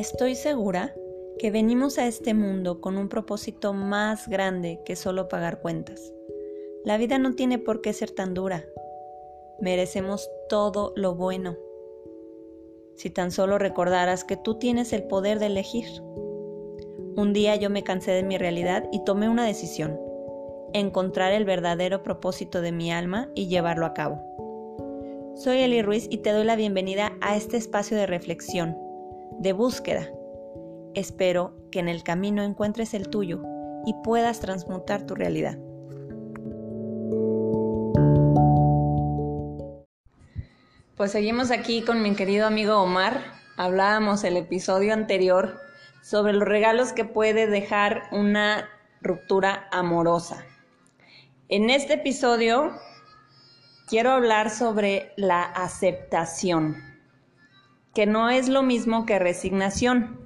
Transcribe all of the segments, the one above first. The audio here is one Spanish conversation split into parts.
Estoy segura que venimos a este mundo con un propósito más grande que solo pagar cuentas. La vida no tiene por qué ser tan dura. Merecemos todo lo bueno. Si tan solo recordaras que tú tienes el poder de elegir. Un día yo me cansé de mi realidad y tomé una decisión, encontrar el verdadero propósito de mi alma y llevarlo a cabo. Soy Eli Ruiz y te doy la bienvenida a este espacio de reflexión, de búsqueda. Espero que en el camino encuentres el tuyo y puedas transmutar tu realidad. Pues seguimos aquí con mi querido amigo Omar. Hablábamos el episodio anterior sobre los regalos que puede dejar una ruptura amorosa. En este episodio quiero hablar sobre la aceptación, que no es lo mismo que resignación.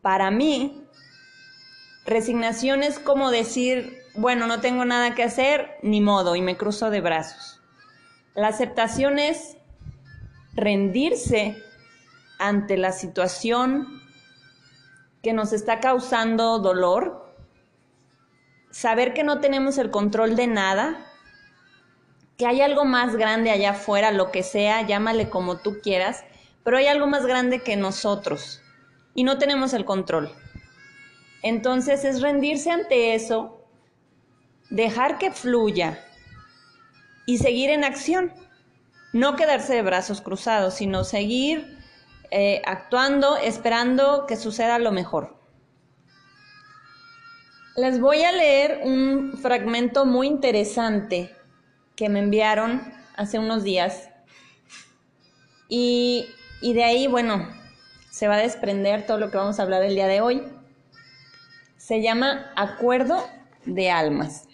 Para mí, resignación es como decir, bueno, no tengo nada que hacer, ni modo, y me cruzo de brazos. La aceptación es rendirse ante la situación que nos está causando dolor, saber que no tenemos el control de nada que hay algo más grande allá afuera, lo que sea, llámale como tú quieras, pero hay algo más grande que nosotros y no tenemos el control. Entonces es rendirse ante eso, dejar que fluya y seguir en acción. No quedarse de brazos cruzados, sino seguir eh, actuando, esperando que suceda lo mejor. Les voy a leer un fragmento muy interesante que me enviaron hace unos días. Y, y de ahí, bueno, se va a desprender todo lo que vamos a hablar el día de hoy. Se llama Acuerdo de Almas.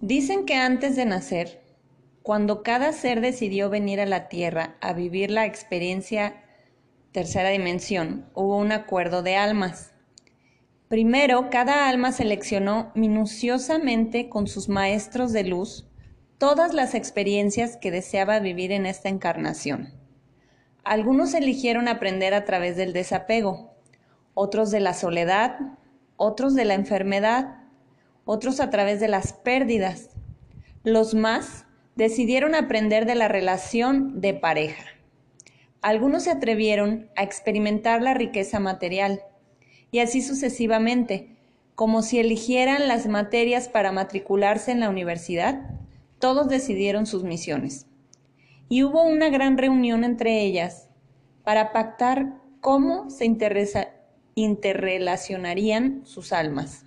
Dicen que antes de nacer, cuando cada ser decidió venir a la Tierra a vivir la experiencia tercera dimensión, hubo un acuerdo de almas. Primero, cada alma seleccionó minuciosamente con sus maestros de luz todas las experiencias que deseaba vivir en esta encarnación. Algunos eligieron aprender a través del desapego, otros de la soledad, otros de la enfermedad, otros a través de las pérdidas. Los más decidieron aprender de la relación de pareja. Algunos se atrevieron a experimentar la riqueza material, y así sucesivamente, como si eligieran las materias para matricularse en la universidad, todos decidieron sus misiones. Y hubo una gran reunión entre ellas para pactar cómo se interrelacionarían sus almas,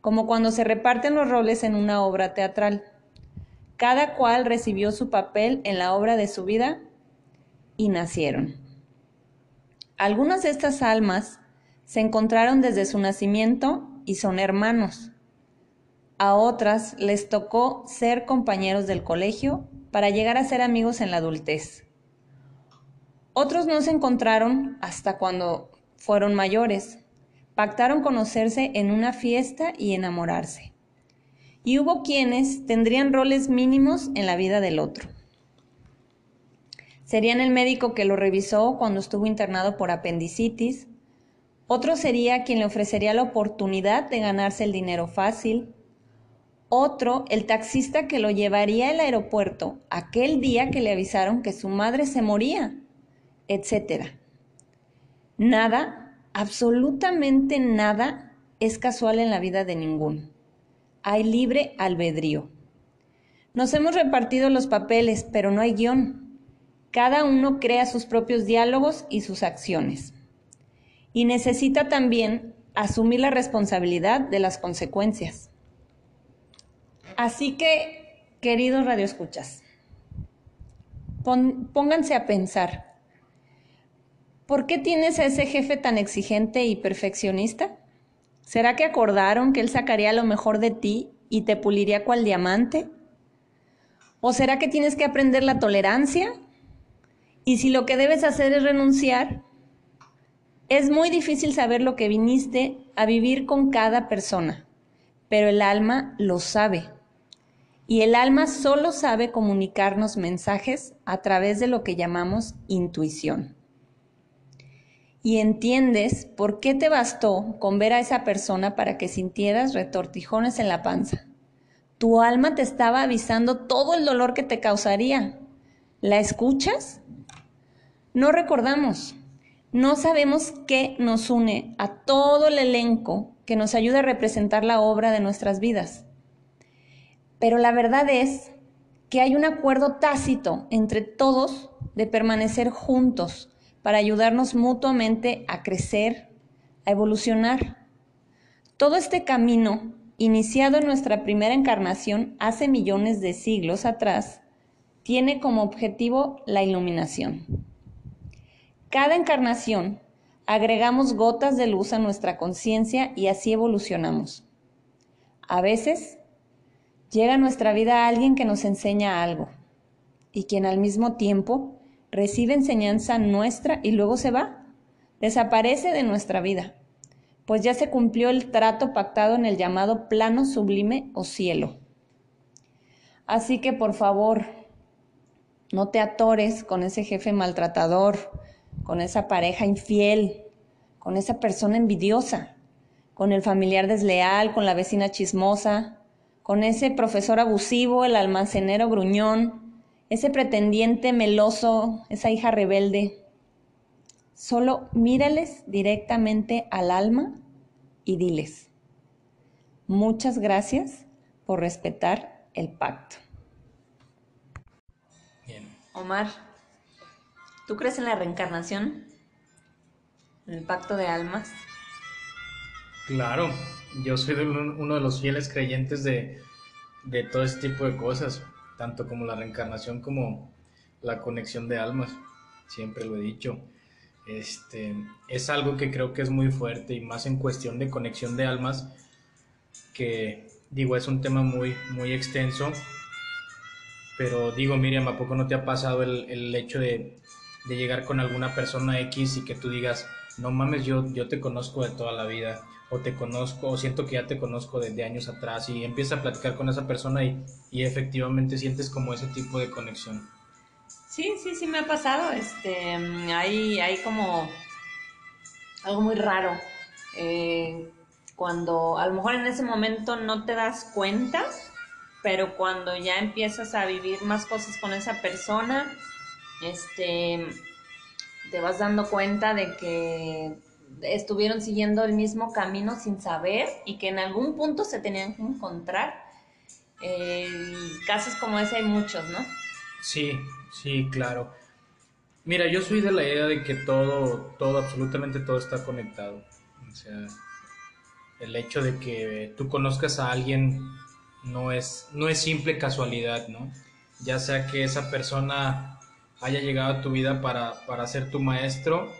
como cuando se reparten los roles en una obra teatral. Cada cual recibió su papel en la obra de su vida y nacieron. Algunas de estas almas se encontraron desde su nacimiento y son hermanos. A otras les tocó ser compañeros del colegio para llegar a ser amigos en la adultez. Otros no se encontraron hasta cuando fueron mayores. Pactaron conocerse en una fiesta y enamorarse. Y hubo quienes tendrían roles mínimos en la vida del otro. Serían el médico que lo revisó cuando estuvo internado por apendicitis, otro sería quien le ofrecería la oportunidad de ganarse el dinero fácil. Otro, el taxista que lo llevaría al aeropuerto aquel día que le avisaron que su madre se moría, etc. Nada, absolutamente nada, es casual en la vida de ninguno. Hay libre albedrío. Nos hemos repartido los papeles, pero no hay guion. Cada uno crea sus propios diálogos y sus acciones y necesita también asumir la responsabilidad de las consecuencias. Así que, queridos radioescuchas, pónganse a pensar, ¿por qué tienes a ese jefe tan exigente y perfeccionista? ¿Será que acordaron que él sacaría lo mejor de ti y te puliría cual diamante? ¿O será que tienes que aprender la tolerancia? Y si lo que debes hacer es renunciar, es muy difícil saber lo que viniste a vivir con cada persona, pero el alma lo sabe. Y el alma solo sabe comunicarnos mensajes a través de lo que llamamos intuición. Y entiendes por qué te bastó con ver a esa persona para que sintieras retortijones en la panza. Tu alma te estaba avisando todo el dolor que te causaría. ¿La escuchas? No recordamos. No sabemos qué nos une a todo el elenco que nos ayuda a representar la obra de nuestras vidas. Pero la verdad es que hay un acuerdo tácito entre todos de permanecer juntos para ayudarnos mutuamente a crecer, a evolucionar. Todo este camino, iniciado en nuestra primera encarnación hace millones de siglos atrás, tiene como objetivo la iluminación. Cada encarnación agregamos gotas de luz a nuestra conciencia y así evolucionamos. A veces Llega a nuestra vida alguien que nos enseña algo y quien al mismo tiempo recibe enseñanza nuestra y luego se va, desaparece de nuestra vida, pues ya se cumplió el trato pactado en el llamado plano sublime o cielo. Así que por favor, no te atores con ese jefe maltratador, con esa pareja infiel, con esa persona envidiosa, con el familiar desleal, con la vecina chismosa, con ese profesor abusivo, el almacenero gruñón, ese pretendiente meloso, esa hija rebelde. Solo mírales directamente al alma y diles, muchas gracias por respetar el pacto. Bien. Omar, ¿tú crees en la reencarnación? ¿En el pacto de almas? Claro, yo soy uno de los fieles creyentes de, todo este tipo de cosas, tanto como la reencarnación como la conexión de almas, siempre lo he dicho. Este, es algo que creo que es muy fuerte y más en cuestión de conexión de almas, que digo, es un tema muy, muy extenso, pero digo, Miriam, ¿a poco no te ha pasado el, el hecho de, de, llegar con alguna persona X y que tú digas, no mames, yo, yo te conozco de toda la vida? O te conozco, o siento que ya te conozco desde años atrás y empiezas a platicar con esa persona y, y efectivamente sientes como ese tipo de conexión. Sí, sí, sí me ha pasado. Este, hay, hay como algo muy raro. Eh, cuando a lo mejor en ese momento no te das cuenta, pero cuando ya empiezas a vivir más cosas con esa persona, este, te vas dando cuenta de que estuvieron siguiendo el mismo camino sin saber y que en algún punto se tenían que encontrar. Eh, casos como ese hay muchos, ¿no? Sí, sí, claro. Mira, yo soy de la idea de que todo, todo, absolutamente todo está conectado. O sea, el hecho de que tú conozcas a alguien no es, no es simple casualidad, ¿no? Ya sea que esa persona haya llegado a tu vida para, para ser tu maestro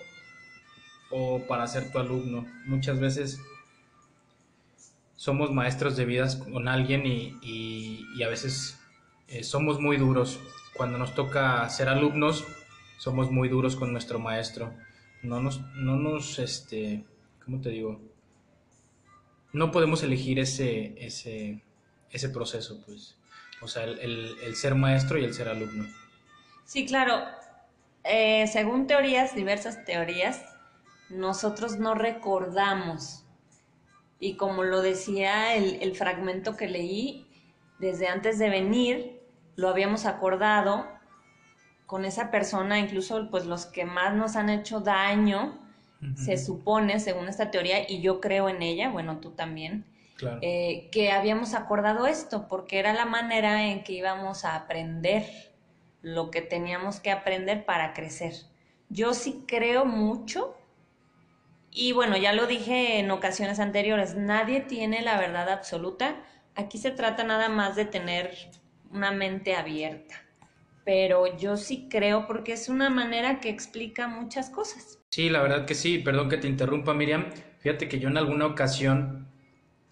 o para ser tu alumno. Muchas veces somos maestros de vidas con alguien y, a veces eh, somos muy duros. Cuando nos toca ser alumnos, somos muy duros con nuestro maestro. No nos, no nos, este, ¿cómo te digo? No podemos elegir ese, ese, ese proceso, pues. O sea, el, el, ser maestro y el ser alumno. Sí, claro. Eh, según teorías, diversas teorías, nosotros no recordamos. Y como lo decía el, fragmento que leí, desde antes de venir lo habíamos acordado con esa persona, incluso pues los que más nos han hecho daño, se supone, según esta teoría, y yo creo en ella, bueno, tú también, eh, que habíamos acordado esto, porque era la manera en que íbamos a aprender lo que teníamos que aprender para crecer. Yo sí creo mucho y bueno, ya lo dije en ocasiones anteriores, nadie tiene la verdad absoluta. Aquí se trata nada más de tener una mente abierta. Pero yo sí creo porque es una manera que explica muchas cosas. Sí, la verdad que sí. Perdón que te interrumpa, Miriam. Fíjate que yo en alguna ocasión,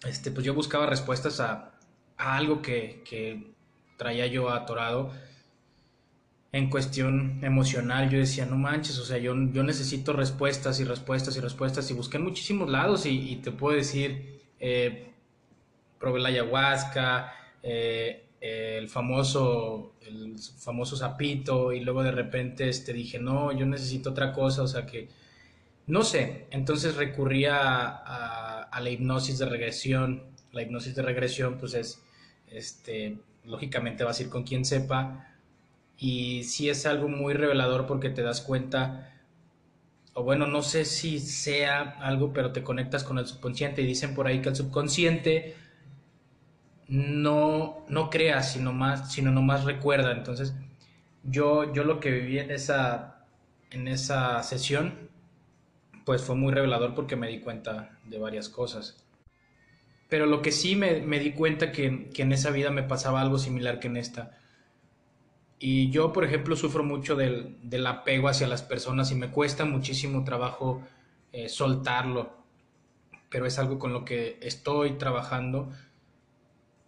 este, pues yo buscaba respuestas a, algo que, que traía yo atorado en cuestión emocional, yo decía, no manches, o sea, yo, yo necesito respuestas y respuestas y respuestas y busqué en muchísimos lados y, te puedo decir, eh, probé la ayahuasca, eh, el famoso, el famoso sapito y luego de repente este, dije, no, yo necesito otra cosa, o sea que, no sé, entonces recurría a, a, la hipnosis de regresión, la hipnosis de regresión pues es, este, lógicamente vas a ir con quien sepa y sí es algo muy revelador porque te das cuenta, o bueno, no sé si sea algo, pero te conectas con el subconsciente y dicen por ahí que el subconsciente no, no crea, sino más, sino nomás recuerda. Entonces, yo, yo lo que viví en esa, en esa sesión, pues fue muy revelador porque me di cuenta de varias cosas. Pero lo que sí me, di cuenta que, que, en esa vida me pasaba algo similar que en esta. Y yo, por ejemplo, sufro mucho del, del apego hacia las personas y me cuesta muchísimo trabajo eh, soltarlo. Pero es algo con lo que estoy trabajando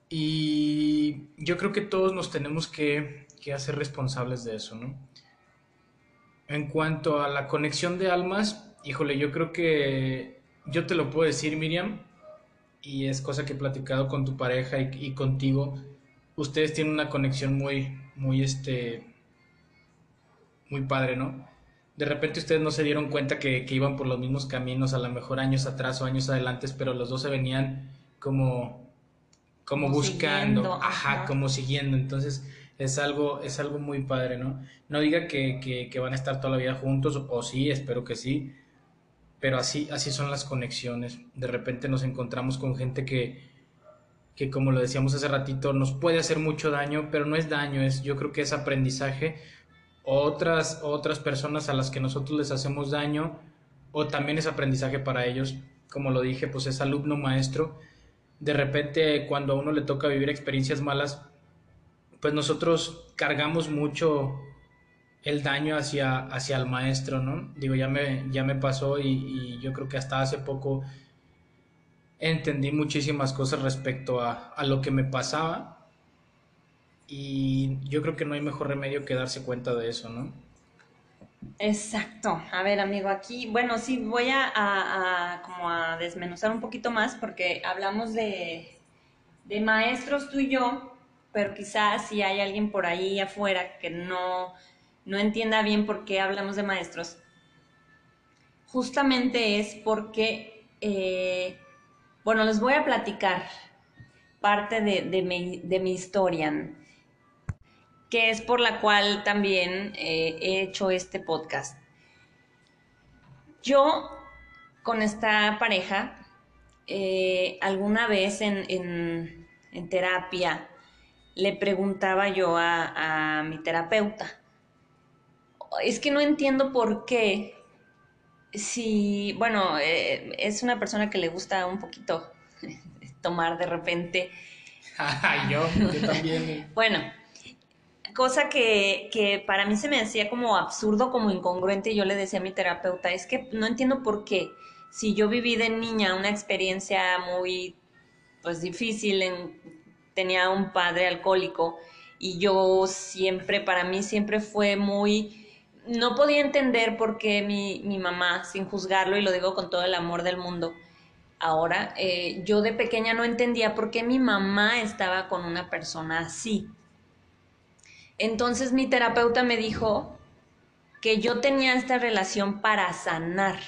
y yo creo que todos nos tenemos que, hacer responsables de eso, ¿no? En cuanto a la conexión de almas, híjole, yo creo que yo te lo puedo decir, Miriam, y es cosa que he platicado con tu pareja y, contigo. Ustedes tienen una conexión muy, muy, este, muy padre, ¿no? De repente ustedes no se dieron cuenta que, que iban por los mismos caminos, a lo mejor años atrás o años adelante, pero los dos se venían como como, buscando, ajá, como siguiendo. Entonces es algo, es algo muy padre, ¿no? No diga que, van a estar toda la vida juntos, o, sí, espero que sí, pero así, así son las conexiones. De repente nos encontramos con gente que, que, como lo decíamos hace ratito, nos puede hacer mucho daño, pero no es daño, es, yo creo que es aprendizaje. Otras, otras personas a las que nosotros les hacemos daño, o también es aprendizaje para ellos, como lo dije, pues es alumno maestro de repente cuando a uno le toca vivir experiencias malas, pues nosotros cargamos mucho el daño hacia, hacia el maestro, ¿no? Digo, ya me, ya me pasó y, yo creo que hasta hace poco entendí muchísimas cosas respecto a, a lo que me pasaba y yo creo que no hay mejor remedio que darse cuenta de eso, ¿no? Exacto. A ver, amigo, aquí, bueno, sí, voy a, como a desmenuzar un poquito más porque hablamos de, de maestros tú y yo, pero quizás si hay alguien por ahí afuera que no, no entienda bien por qué hablamos de maestros, justamente es porque, eh, bueno, les voy a platicar parte de, mi historia que es por la cual también eh, he hecho este podcast. Yo con esta pareja, eh, alguna vez en, terapia, le preguntaba yo a, mi terapeuta, es que no entiendo por qué, si, bueno, eh, es una persona que le gusta un poquito tomar de repente. yo, yo también. bueno, cosa que, para mí se me hacía como absurdo, como incongruente, y yo le decía a mi terapeuta, es que no entiendo por qué, si yo viví de niña una experiencia muy, pues difícil, tenía un padre alcohólico, y yo siempre, para mí siempre fue muy, no podía entender por qué mi, mamá, sin juzgarlo, y lo digo con todo el amor del mundo, ahora, eh, yo de pequeña no entendía por qué mi mamá estaba con una persona así. Entonces mi terapeuta me dijo que yo tenía esta relación para sanar,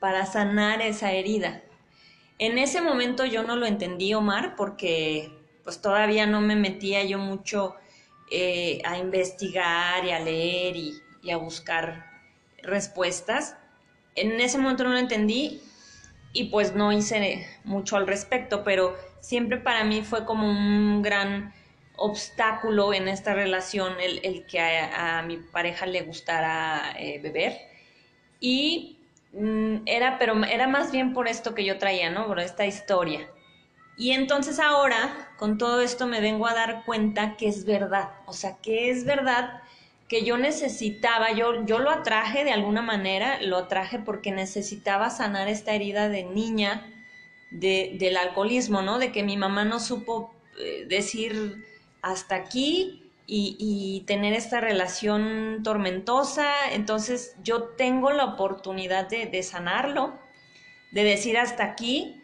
para sanar esa herida. En ese momento yo no lo entendí, Omar, porque pues todavía no me metía yo mucho eh, a investigar y a leer y, y a buscar respuestas. En ese momento no lo entendí y pues no hice mucho al respecto, pero siempre para mí fue como un gran obstáculo en esta relación el, que a, mi pareja le gustara eh, beber. Y mm, era, pero era más bien por esto que yo traía, ¿no? Por esta historia. Y entonces ahora, con todo esto, me vengo a dar cuenta que es verdad. O sea, que es verdad que yo necesitaba, yo, yo lo atraje de alguna manera, lo atraje porque necesitaba sanar esta herida de niña del alcoholismo, ¿no? De que mi mamá no supo eh, decir hasta aquí y, tener esta relación tormentosa. Entonces yo tengo la oportunidad de, sanarlo, de decir hasta aquí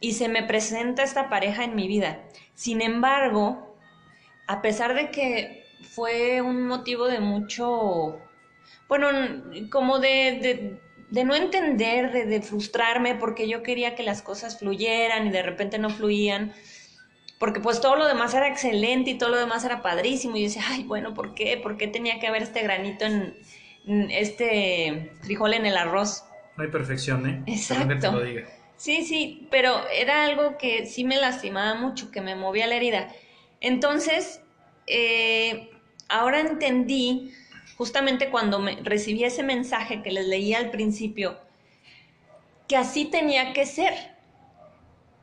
y se me presenta esta pareja en mi vida. Sin embargo, a pesar de que fue un motivo de mucho, bueno, como de, de, no entender, de, de, frustrarme, porque yo quería que las cosas fluyeran y de repente no fluían, porque pues todo lo demás era excelente y todo lo demás era padrísimo, y yo decía, ay, bueno, ¿por qué? ¿Por qué tenía que haber este granito en, este frijol en el arroz? No hay perfección, ¿eh? Exacto. Sí, sí, pero era algo que sí me lastimaba mucho, que me movía la herida. Entonces, eh, ahora entendí, justamente cuando me, recibí ese mensaje que les leí al principio, que así tenía que ser,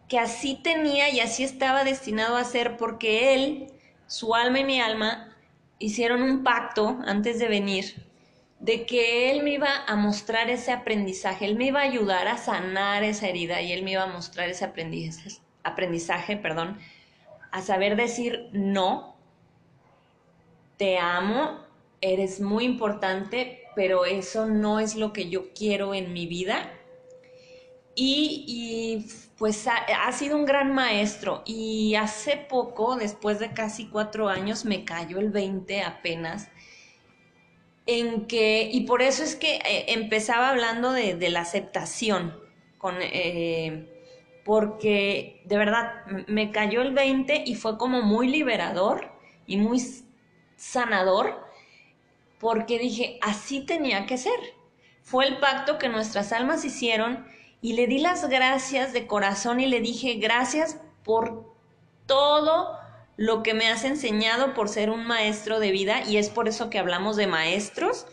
que así tenía y así estaba destinado a ser, porque él, su alma y mi alma, hicieron un pacto antes de venir de que él me iba a mostrar ese aprendizaje, él me iba a ayudar a sanar esa herida y él me iba a mostrar ese aprendizaje, aprendizaje perdón, a saber decir no te amo, eres muy importante, pero eso no es lo que yo quiero en mi vida. Y, pues ha, sido un gran maestro. Y hace poco, después de casi cuatro años, me cayó el 20 apenas. En que, y por eso es que eh, empezaba hablando de, la aceptación, con, eh, porque de verdad me cayó el 20 y fue como muy liberador y muy sanador porque dije, así tenía que ser. Fue el pacto que nuestras almas hicieron y le di las gracias de corazón y le dije, gracias por todo lo que me has enseñado por ser un maestro de vida y es por eso que hablamos de maestros,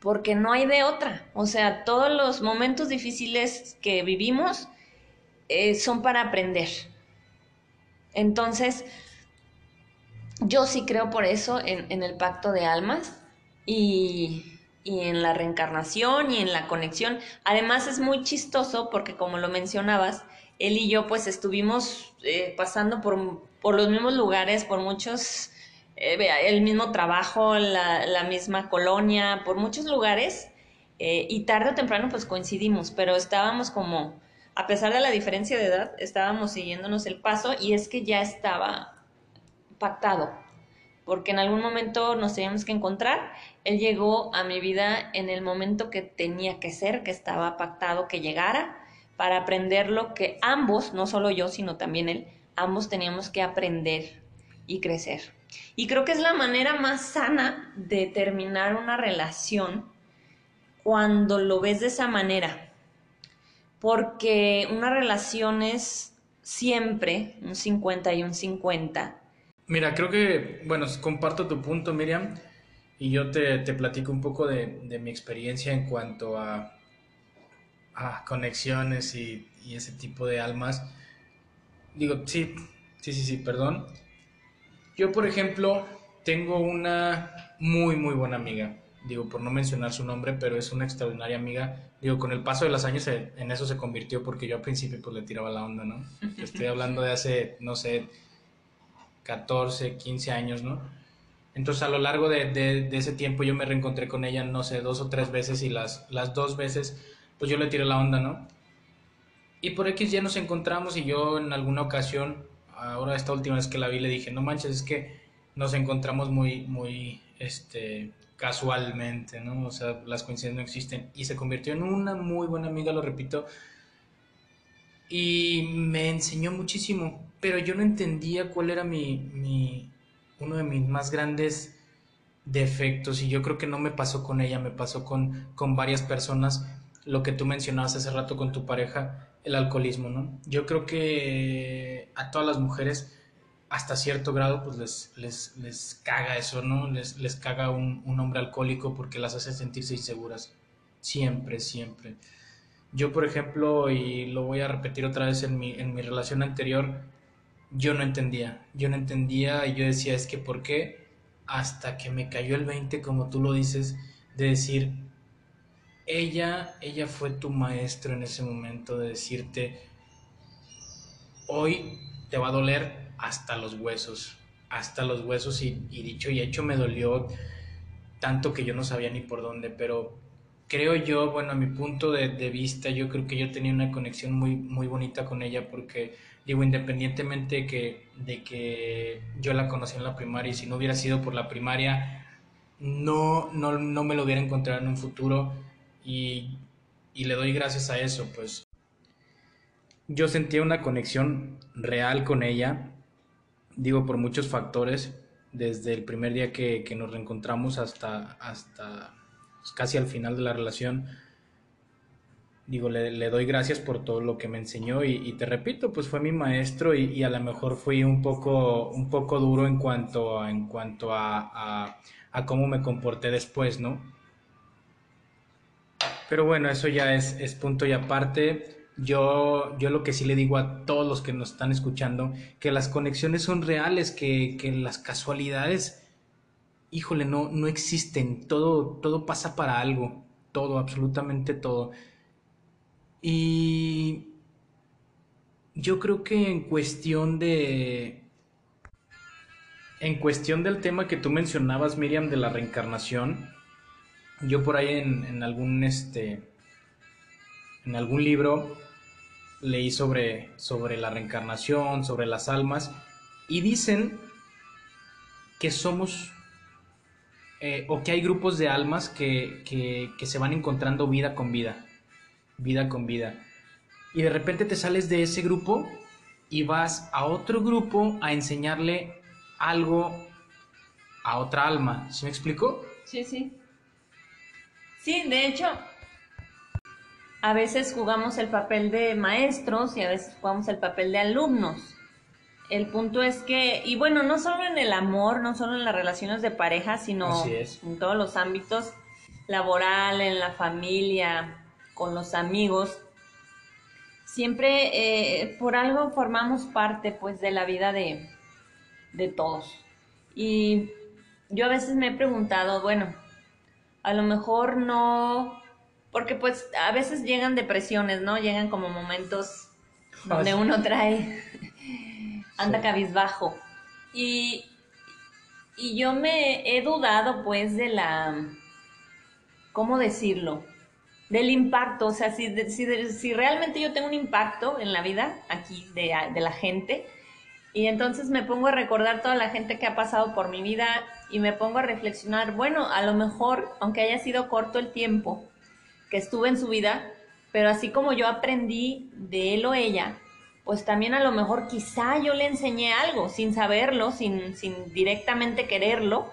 porque no hay de otra. O sea, todos los momentos difíciles que vivimos eh, son para aprender. Entonces, yo sí creo por eso en, el pacto de almas y, en la reencarnación y en la conexión. Además es muy chistoso porque como lo mencionabas, él y yo pues estuvimos eh, pasando por, por, los mismos lugares, por muchos, eh, el mismo trabajo, la, misma colonia, por muchos lugares eh, y tarde o temprano pues coincidimos, pero estábamos como, a pesar de la diferencia de edad, estábamos siguiéndonos el paso y es que ya estaba pactado, porque en algún momento nos teníamos que encontrar. Él llegó a mi vida en el momento que tenía que ser, que estaba pactado que llegara, para aprender lo que ambos, no solo yo, sino también él, ambos teníamos que aprender y crecer. Y creo que es la manera más sana de terminar una relación cuando lo ves de esa manera. Porque una relación es siempre un 50 y un 50 Mira, creo que, bueno, comparto tu punto, Miriam, y yo te, platico un poco de, mi experiencia en cuanto a, a conexiones y, ese tipo de almas. Digo, sí, sí, sí, sí, perdón. Yo, por ejemplo, tengo una muy, muy buena amiga. Digo, por no mencionar su nombre, pero es una extraordinaria amiga. Digo, con el paso de los años en eso se convirtió porque yo al principio pues le tiraba la onda, ¿no? Estoy hablando de hace, no sé, 14, 15 años, ¿no? Entonces a lo largo de, ese tiempo yo me reencontré con ella, no sé, dos o tres veces y las, las dos veces pues yo le tiré la onda, ¿no? Y por X ya nos encontramos y yo en alguna ocasión, ahora esta última vez que la vi le dije, no manches, es que nos encontramos muy, muy, este, casualmente, ¿no? O sea, las coincidencias no existen. Y se convirtió en una muy buena amiga, lo repito, y me enseñó muchísimo, pero yo no entendía cuál era mi, uno de mis más grandes defectos y yo creo que no me pasó con ella, me pasó con, con varias personas, lo que tú mencionabas hace rato con tu pareja, el alcoholismo, ¿no? Yo creo que a todas las mujeres hasta cierto grado pues les, les, les caga eso, ¿no? Les, les caga un, un hombre alcohólico porque las hace sentirse inseguras, siempre, siempre. Yo, por ejemplo, y lo voy a repetir otra vez en mi, en mi relación anterior, yo no entendía. Yo no entendía y yo decía, es que ¿por qué? Hasta que me cayó el 20, como tú lo dices, de decir, ella, ella fue tu maestro en ese momento, de decirte, hoy te va a doler hasta los huesos, hasta los huesos y, dicho y hecho me dolió tanto que yo no sabía ni por dónde, pero creo yo, bueno, a mi punto de, vista, yo creo que yo tenía una conexión muy, muy bonita con ella porque Digo, independientemente de que, de que yo la conocí en la primaria y si no hubiera sido por la primaria, no, no, no me lo hubiera encontrado en un futuro y, y le doy gracias a eso, pues. Yo sentía una conexión real con ella, digo, por muchos factores, desde el primer día que, que nos reencontramos hasta, hasta casi al final de la relación digo, le, doy gracias por todo lo que me enseñó y, te repito, pues fue mi maestro y, a lo mejor fui un poco, un poco duro en cuanto, a, en cuanto a, a, cómo me comporté después, ¿no? Pero bueno, eso ya es, es, punto y aparte. Yo, yo lo que sí le digo a todos los que nos están escuchando, que las conexiones son reales, que, que las casualidades, híjole, no, no existen, todo, todo pasa para algo, todo, absolutamente todo. Y yo creo que en cuestión de... En cuestión del tema que tú mencionabas, Miriam, de la reencarnación, yo por ahí en, algún este en algún libro leí sobre, sobre la reencarnación, sobre las almas, y dicen que somos eh, o que hay grupos de almas que, que se van encontrando vida con vida vida con vida. Y de repente te sales de ese grupo y vas a otro grupo a enseñarle algo a otra alma. ¿Se me explicó? Sí, sí. Sí, de hecho, a veces jugamos el papel de maestros y a veces jugamos el papel de alumnos. El punto es que, y bueno, no solo en el amor, no solo en las relaciones de pareja, sino en todos los ámbitos, laboral, en la familia, con los amigos, siempre eh, por algo formamos parte pues de la vida de, de todos. Y yo a veces me he preguntado, bueno, a lo mejor no, porque pues a veces llegan depresiones, ¿no? Llegan como momentos donde uno trae, anda cabizbajo. Y, y yo me he dudado pues de la, ¿cómo decirlo? Del impacto, o sea, si, si, realmente yo tengo un impacto en la vida aquí de, de, la gente, y entonces me pongo a recordar toda la gente que ha pasado por mi vida y me pongo a reflexionar, bueno, a lo mejor, aunque haya sido corto el tiempo que estuve en su vida, pero así como yo aprendí de él o ella, pues también a lo mejor quizá yo le enseñé algo sin saberlo, sin, sin directamente quererlo,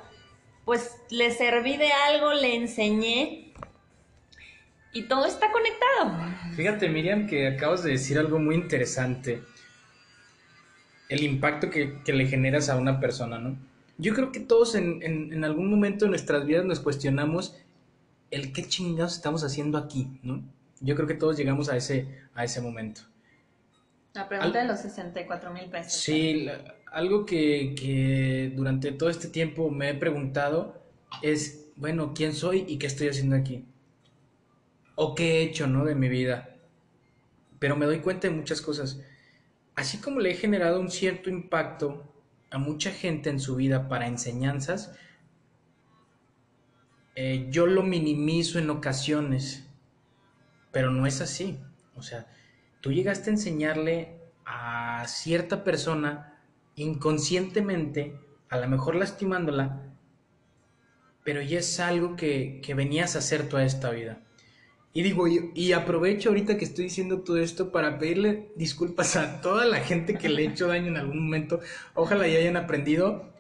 pues le serví de algo, le enseñé y todo está conectado. Fíjate, Miriam, que acabas de decir algo muy interesante. El impacto que, le generas a una persona, ¿no? Yo creo que todos en, algún momento de nuestras vidas nos cuestionamos el qué chingados estamos haciendo aquí, ¿no? Yo creo que todos llegamos a ese, a ese momento. La pregunta de los 64 mil pesos. Sí, algo que, que durante todo este tiempo me he preguntado es, bueno, ¿quién soy y qué estoy haciendo aquí? O qué he hecho, ¿no? De mi vida. Pero me doy cuenta de muchas cosas. Así como le he generado un cierto impacto a mucha gente en su vida para enseñanzas, eh, yo lo minimizo en ocasiones, pero no es así. O sea, tú llegaste a enseñarle a cierta persona inconscientemente, a lo mejor lastimándola, pero ya es algo que, que venías a hacer toda esta vida. Y digo, y, aprovecho ahorita que estoy diciendo todo esto para pedirle disculpas a toda la gente que le he hecho daño en algún momento. Ojalá ya hayan aprendido.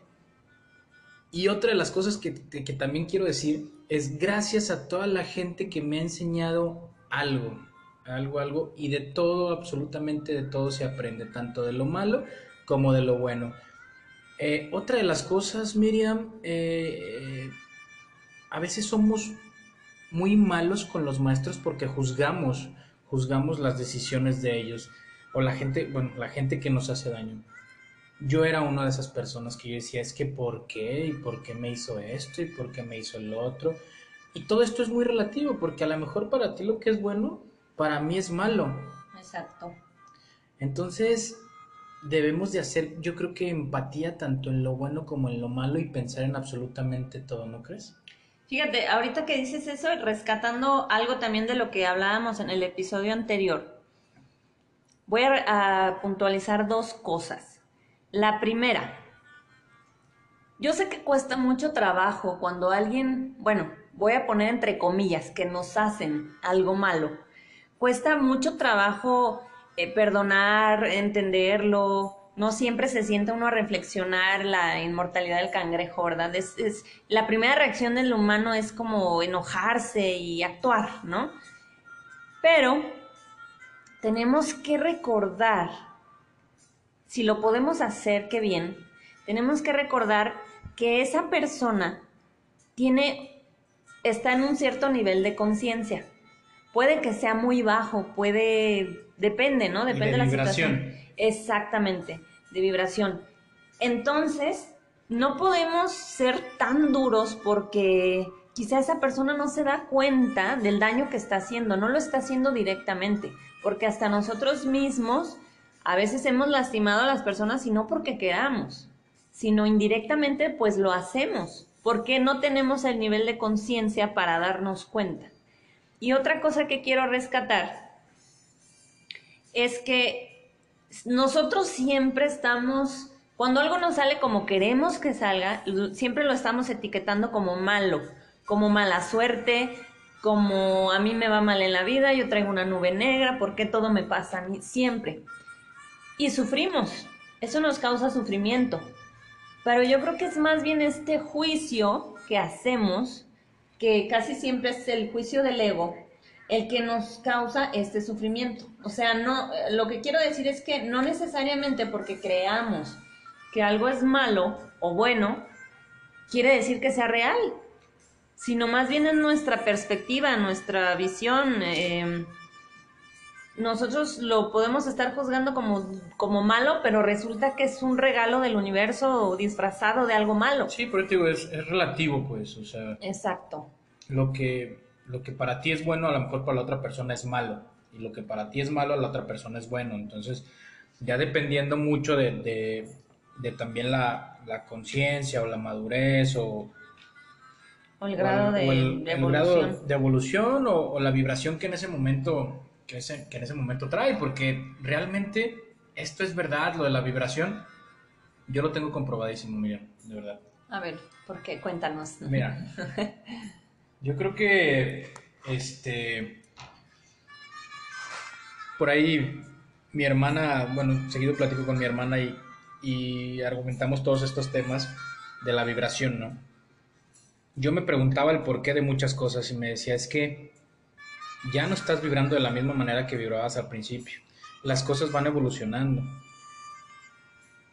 Y otra de las cosas que, que también quiero decir es gracias a toda la gente que me ha enseñado algo, algo, algo, y de todo, absolutamente de todo se aprende, tanto de lo malo como de lo bueno. Eh, otra de las cosas, Miriam, eh, a veces somos muy malos con los maestros porque juzgamos, juzgamos las decisiones de ellos o la gente, bueno, la gente que nos hace daño. Yo era una de esas personas que yo decía, es que ¿por qué? ¿Y por qué me hizo esto? ¿Y por qué me hizo el otro? Y todo esto es muy relativo, porque a lo mejor para ti lo que es bueno, para mí es malo. Exacto. Entonces, debemos de hacer, yo creo que empatía tanto en lo bueno como en lo malo y pensar en absolutamente todo, ¿no crees? Fíjate, ahorita que dices eso, rescatando algo también de lo que hablábamos en el episodio anterior, voy a, puntualizar dos cosas. La primera, yo sé que cuesta mucho trabajo cuando alguien, bueno, voy a poner entre comillas, que nos hacen algo malo. Cuesta mucho trabajo eh, perdonar, entenderlo. No siempre se sienta uno a reflexionar la inmortalidad del cangrejo, ¿verdad? Es, es, la primera reacción del humano es como enojarse y actuar, ¿no? Pero tenemos que recordar, si lo podemos hacer, qué bien, tenemos que recordar que esa persona tiene, está en un cierto nivel de conciencia. Puede que sea muy bajo, puede, depende, ¿no? Depende de, la situación. Exactamente, de vibración. Entonces, no podemos ser tan duros porque quizá esa persona no se da cuenta del daño que está haciendo, no lo está haciendo directamente, porque hasta nosotros mismos a veces hemos lastimado a las personas y no porque queramos, sino indirectamente pues lo hacemos, porque no tenemos el nivel de conciencia para darnos cuenta. Y otra cosa que quiero rescatar es que nosotros siempre estamos, cuando algo nos sale como queremos que salga, siempre lo estamos etiquetando como malo, como mala suerte, como a mí me va mal en la vida, yo traigo una nube negra, ¿por qué todo me pasa a mí? Siempre. Y sufrimos, eso nos causa sufrimiento. Pero yo creo que es más bien este juicio que hacemos, que casi siempre es el juicio del ego, el que nos causa este sufrimiento. O sea, no, lo que quiero decir es que no necesariamente porque creamos que algo es malo o bueno, quiere decir que sea real, sino más bien es nuestra perspectiva, nuestra visión. Eh, nosotros lo podemos estar juzgando como, como malo, pero resulta que es un regalo del universo disfrazado de algo malo. Sí, pero digo, es, es, relativo, pues, o sea. Exacto. Lo que, lo que para ti es bueno, a lo mejor para la otra persona es malo. Y lo que para ti es malo, a la otra persona es bueno. Entonces, ya dependiendo mucho de, de, de también la, la conciencia o la madurez o, o el grado, o el, de, o el, de el evolución. grado de evolución o, o la vibración que en ese momento que, ese, que en ese momento trae, porque realmente esto es verdad, lo de la vibración, yo lo tengo comprobadísimo, Miriam, de verdad. A ver, ¿por qué? Cuéntanos. Mira, yo creo que, este, por ahí mi hermana, bueno, seguido platico con mi hermana y, y argumentamos todos estos temas de la vibración, ¿no? Yo me preguntaba el porqué de muchas cosas y me decía, es que ya no estás vibrando de la misma manera que vibrabas al principio. Las cosas van evolucionando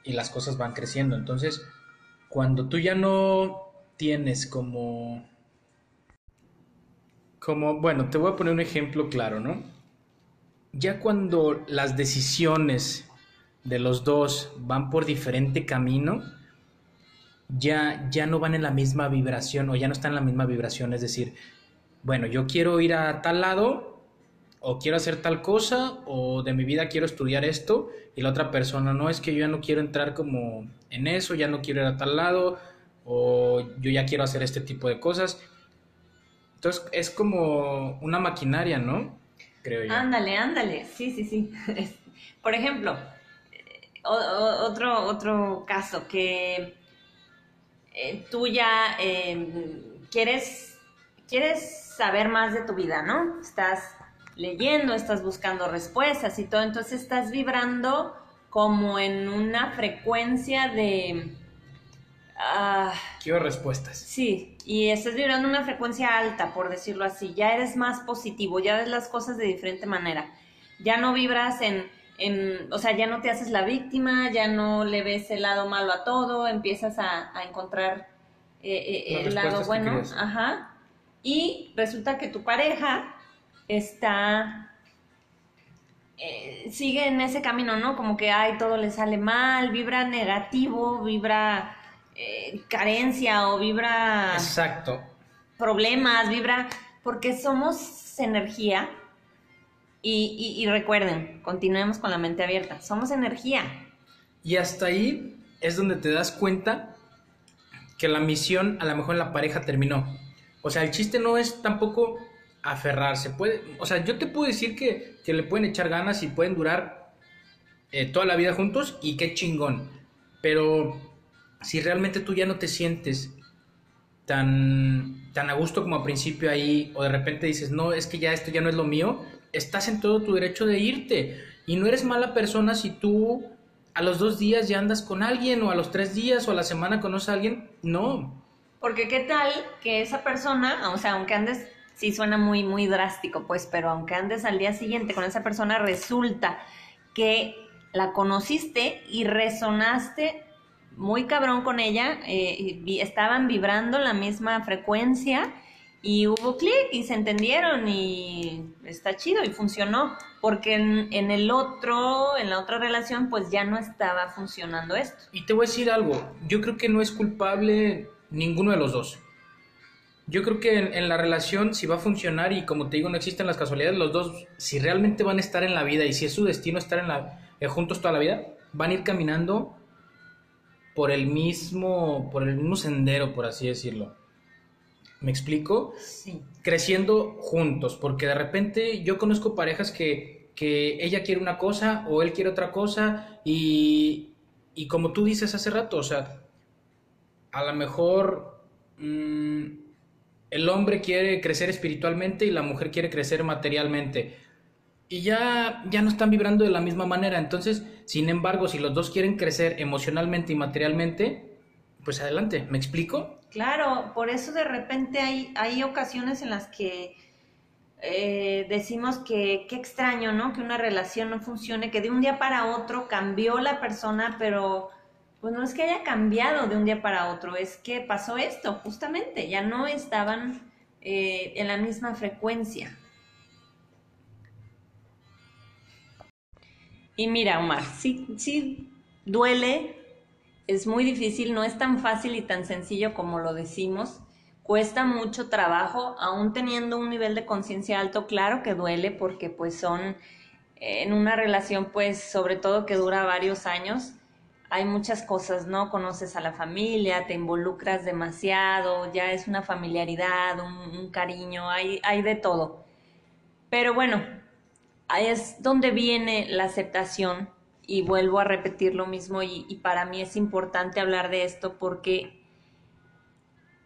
y las cosas van creciendo. Entonces, cuando tú ya no tienes como... Como, bueno, te voy a poner un ejemplo claro, ¿no? Ya cuando las decisiones de los dos van por diferente camino, ya, ya no van en la misma vibración o ya no están en la misma vibración, es decir, bueno, yo quiero ir a tal lado o quiero hacer tal cosa o de mi vida quiero estudiar esto y la otra persona no es que yo ya no quiero entrar como en eso, ya no quiero ir a tal lado o yo ya quiero hacer este tipo de cosas. Entonces es como una maquinaria, ¿no? Creo yo. Ándale, ándale, sí, sí, sí. Por ejemplo, o, otro, otro caso que eh, tú ya eh, quieres, quieres saber más de tu vida, ¿no? Estás leyendo, estás buscando respuestas y todo, entonces estás vibrando como en una frecuencia de... Uh, Quiero respuestas. Sí, y estás vibrando una frecuencia alta, por decirlo así. Ya eres más positivo, ya ves las cosas de diferente manera. Ya no vibras en, en o sea, ya no te haces la víctima, ya no le ves el lado malo a todo, empiezas a, a encontrar eh, eh, el lado bueno. Ajá. Y resulta que tu pareja está eh, sigue en ese camino, ¿no? Como que ay, todo le sale mal, vibra negativo, vibra eh, carencia o vibra Exacto. problemas, vibra porque somos energía y, y, y recuerden, continuemos con la mente abierta, somos energía. Y hasta ahí es donde te das cuenta que la misión a lo mejor en la pareja terminó. O sea, el chiste no es tampoco aferrarse. Puede, o sea, yo te puedo decir que, que le pueden echar ganas y pueden durar eh, toda la vida juntos y qué chingón. Pero si realmente tú ya no te sientes tan, tan a gusto como al principio ahí, o de repente dices, no, es que ya esto ya no es lo mío, estás en todo tu derecho de irte. Y no eres mala persona si tú a los dos días ya andas con alguien, o a los tres días, o a la semana conoces a alguien. No. Porque qué tal que esa persona, o sea, aunque andes, sí suena muy, muy drástico, pues, pero aunque andes al día siguiente con esa persona, resulta que la conociste y resonaste muy cabrón con ella, eh, estaban vibrando la misma frecuencia y hubo clic y se entendieron y está chido y funcionó, porque en, el otro, en la otra relación, pues ya no estaba funcionando esto. Y te voy a decir algo, yo creo que no es culpable ninguno de los dos. Yo creo que en, la relación, si va a funcionar y como te digo, no existen las casualidades, los dos, si realmente van a estar en la vida y si es su destino estar en la, eh, juntos toda la vida, van a ir caminando por el mismo, por el mismo sendero, por así decirlo. ¿Me explico? Sí. Creciendo juntos, porque de repente yo conozco parejas que, que ella quiere una cosa o él quiere otra cosa y, y como tú dices hace rato, o sea, a lo mejor mm, el hombre quiere crecer espiritualmente y la mujer quiere crecer materialmente. Y ya, ya no están vibrando de la misma manera. Entonces, sin embargo, si los dos quieren crecer emocionalmente y materialmente, pues adelante. ¿Me explico? Claro, por eso de repente hay, hay ocasiones en las que eh, decimos que qué extraño, ¿no? Que una relación no funcione, que de un día para otro cambió la persona, pero pues no es que haya cambiado de un día para otro, es que pasó esto, justamente, ya no estaban eh, en la misma frecuencia. Y mira, Omar, sí, sí duele, es muy difícil, no es tan fácil y tan sencillo como lo decimos. Cuesta mucho trabajo, aún teniendo un nivel de conciencia alto, claro que duele porque pues son en una relación pues sobre todo que dura varios años, hay muchas cosas, ¿no? Conoces a la familia, te involucras demasiado, ya es una familiaridad, un, cariño, hay, hay de todo. Pero bueno, es donde viene la aceptación y vuelvo a repetir lo mismo y, para mí es importante hablar de esto porque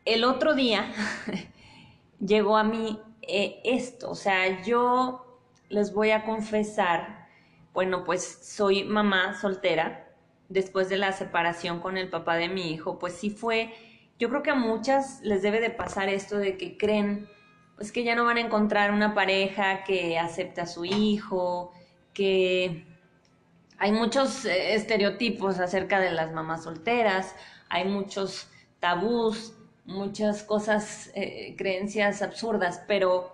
el otro día llegó a mí eh, esto, o sea, yo les voy a confesar, bueno, pues soy mamá soltera, después de la separación con el papá de mi hijo, pues sí fue, yo creo que a muchas les debe de pasar esto de que creen, pues que ya no van a encontrar una pareja que acepte a su hijo, que hay muchos eh, estereotipos acerca de las mamás solteras, hay muchos tabús, muchas cosas, eh, creencias absurdas, pero,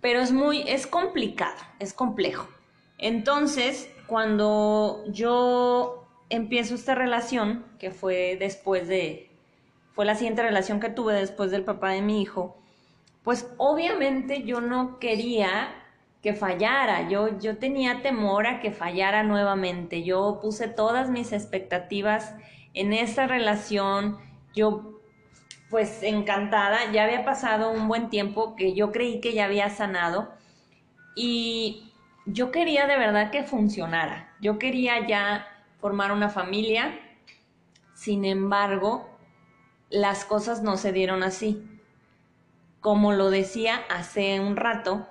pero es muy, es complicado, es complejo. Entonces, cuando yo empiezo esta relación, que fue después de, fue la siguiente relación que tuve después del papá de mi hijo, pues obviamente yo no quería que fallara, yo, yo tenía temor a que fallara nuevamente, yo puse todas mis expectativas en esa relación, yo pues encantada, ya había pasado un buen tiempo que yo creí que ya había sanado y yo quería de verdad que funcionara. Yo quería ya formar una familia. Sin embargo, las cosas no se dieron así. Como lo decía hace un rato,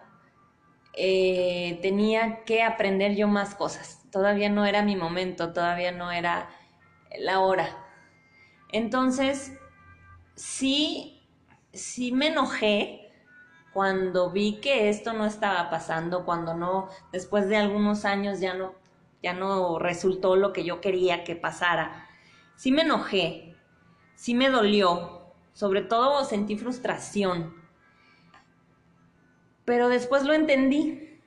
eh, tenía que aprender yo más cosas. Todavía no era mi momento, todavía no era la hora. Entonces, sí, sí me enojé cuando vi que esto no estaba pasando, cuando no, después de algunos años ya no, ya no resultó lo que yo quería que pasara, sí me enojé, sí me dolió, sobre todo sentí frustración, pero después lo entendí,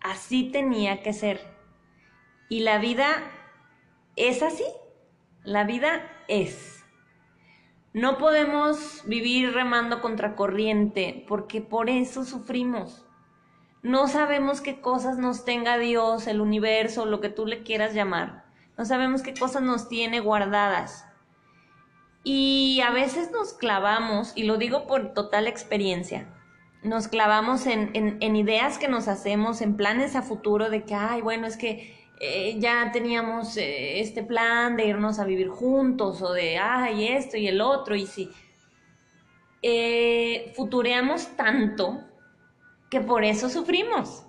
así tenía que ser. Y la vida es así, la vida es. No podemos vivir remando contra corriente porque por eso sufrimos. No sabemos qué cosas nos tenga Dios, el universo, lo que tú le quieras llamar. No sabemos qué cosas nos tiene guardadas. Y a veces nos clavamos, y lo digo por total experiencia, nos clavamos en, en, en, ideas que nos hacemos, en planes a futuro de que, ay, bueno, es que eh, ya teníamos eh, este plan de irnos a vivir juntos o de, ay, esto y el otro, y si eh, futureamos tanto que por eso sufrimos.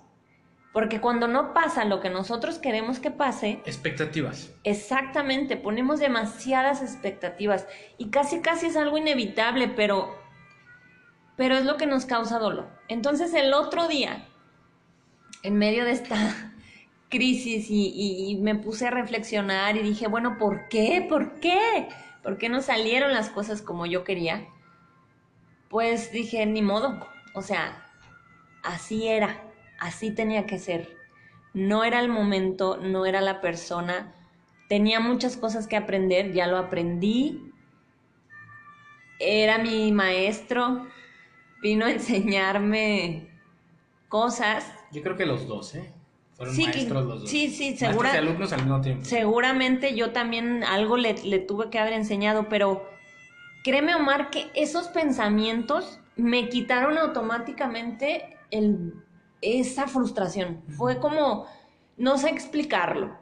Porque cuando no pasa lo que nosotros queremos que pase... Expectativas. Exactamente, ponemos demasiadas expectativas y casi casi es algo inevitable, pero, pero es lo que nos causa dolor. Entonces el otro día, en medio de esta crisis y, me puse a reflexionar y dije, bueno, ¿por qué? ¿Por qué? ¿Por qué no salieron las cosas como yo quería? Pues dije, ni modo, o sea, así era, así tenía que ser. No era el momento, no era la persona. Tenía muchas cosas que aprender, ya lo aprendí. Era mi maestro, vino a enseñarme cosas. Yo creo que los dos, ¿eh? Fueron sí, maestros los dos. Sí, sí, segura, y alumnos al mismo tiempo. Seguramente yo también algo le, le tuve que haber enseñado, pero créeme, Omar, que esos pensamientos me quitaron automáticamente el, esa frustración. Fue como, no sé explicarlo.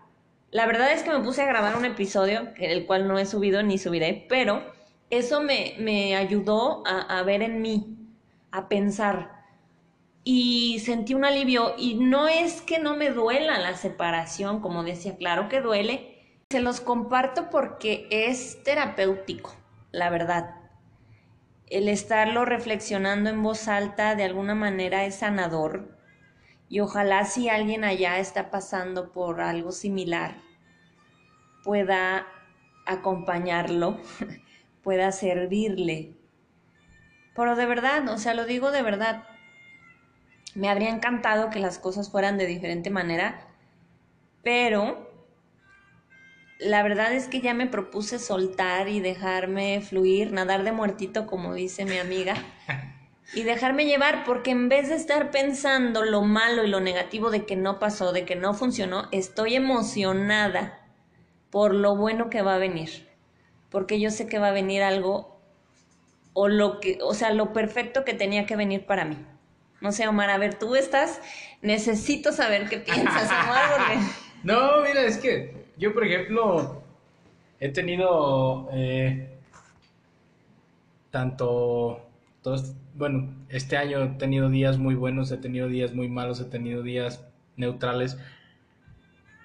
La verdad es que me puse a grabar un episodio, el cual no he subido ni subiré, pero eso me, me ayudó a, a ver en mí, a pensar y sentí un alivio y no es que no me duela la separación, como decía, claro que duele. Se los comparto porque es terapéutico, la verdad. El estarlo reflexionando en voz alta de alguna manera es sanador y ojalá si alguien allá está pasando por algo similar pueda acompañarlo, pueda servirle. Pero de verdad, o sea, lo digo de verdad, me habría encantado que las cosas fueran de diferente manera, pero la verdad es que ya me propuse soltar y dejarme fluir, nadar de muertito, como dice mi amiga, y dejarme llevar, porque en vez de estar pensando lo malo y lo negativo de que no pasó, de que no funcionó, estoy emocionada por lo bueno que va a venir, porque yo sé que va a venir algo o lo que, o sea, lo perfecto que tenía que venir para mí. No sé, Omar, a ver, tú estás, necesito saber qué piensas, Omar, No, mira, es que yo, por ejemplo, he tenido eh, tanto, todos, bueno, este año he tenido días muy buenos, he tenido días muy malos, he tenido días neutrales.